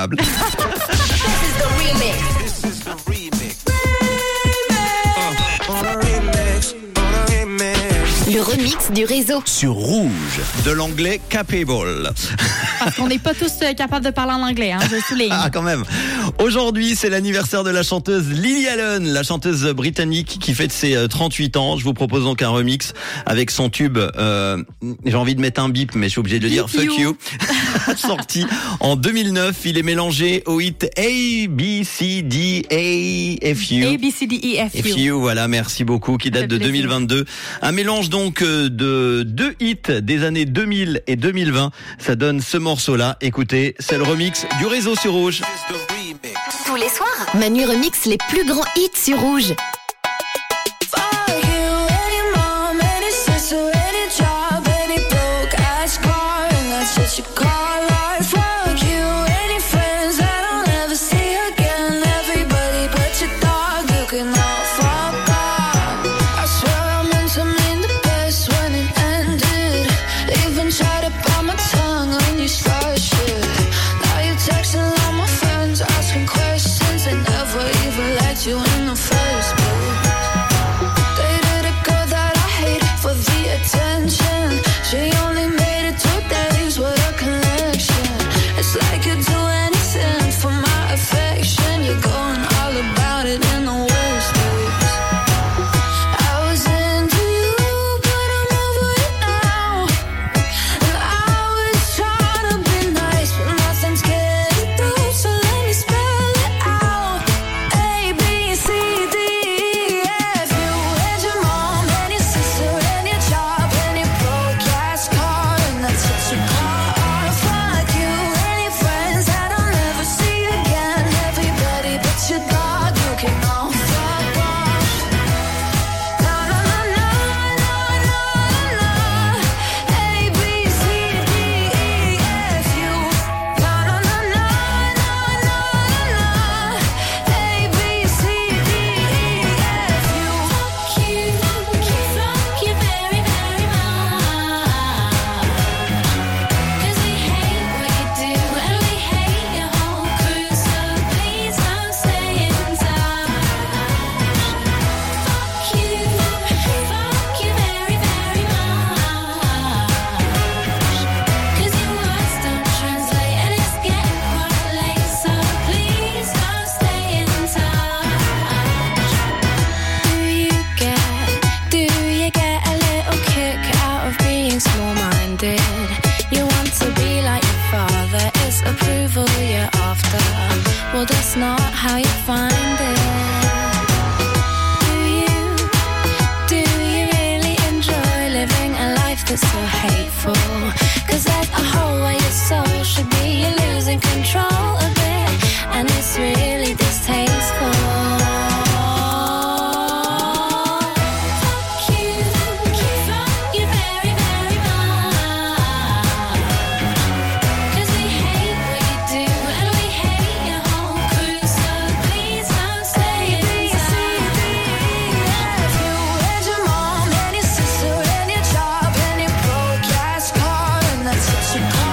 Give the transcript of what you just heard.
Ah, Le remix du réseau. Sur rouge, de l'anglais capable. Parce qu'on n'est pas tous euh, capables de parler en anglais, hein, je souligne. Ah, quand même. Aujourd'hui, c'est l'anniversaire de la chanteuse Lily Allen, la chanteuse britannique qui fête ses euh, 38 ans. Je vous propose donc un remix avec son tube, euh, j'ai envie de mettre un bip, mais je suis obligé de le dire, fuck you. Sorti en 2009, il est mélangé au hit A, B, C, D, A, F, U. A, B, C, D, E, F, U. F, U, voilà, merci beaucoup, qui date de 2022. Un mélange donc donc euh, de deux hits des années 2000 et 2020. Ça donne ce morceau-là. Écoutez, c'est le remix du réseau sur Rouge. Tous les soirs, Manu remix les plus grands hits sur Rouge. Chicago.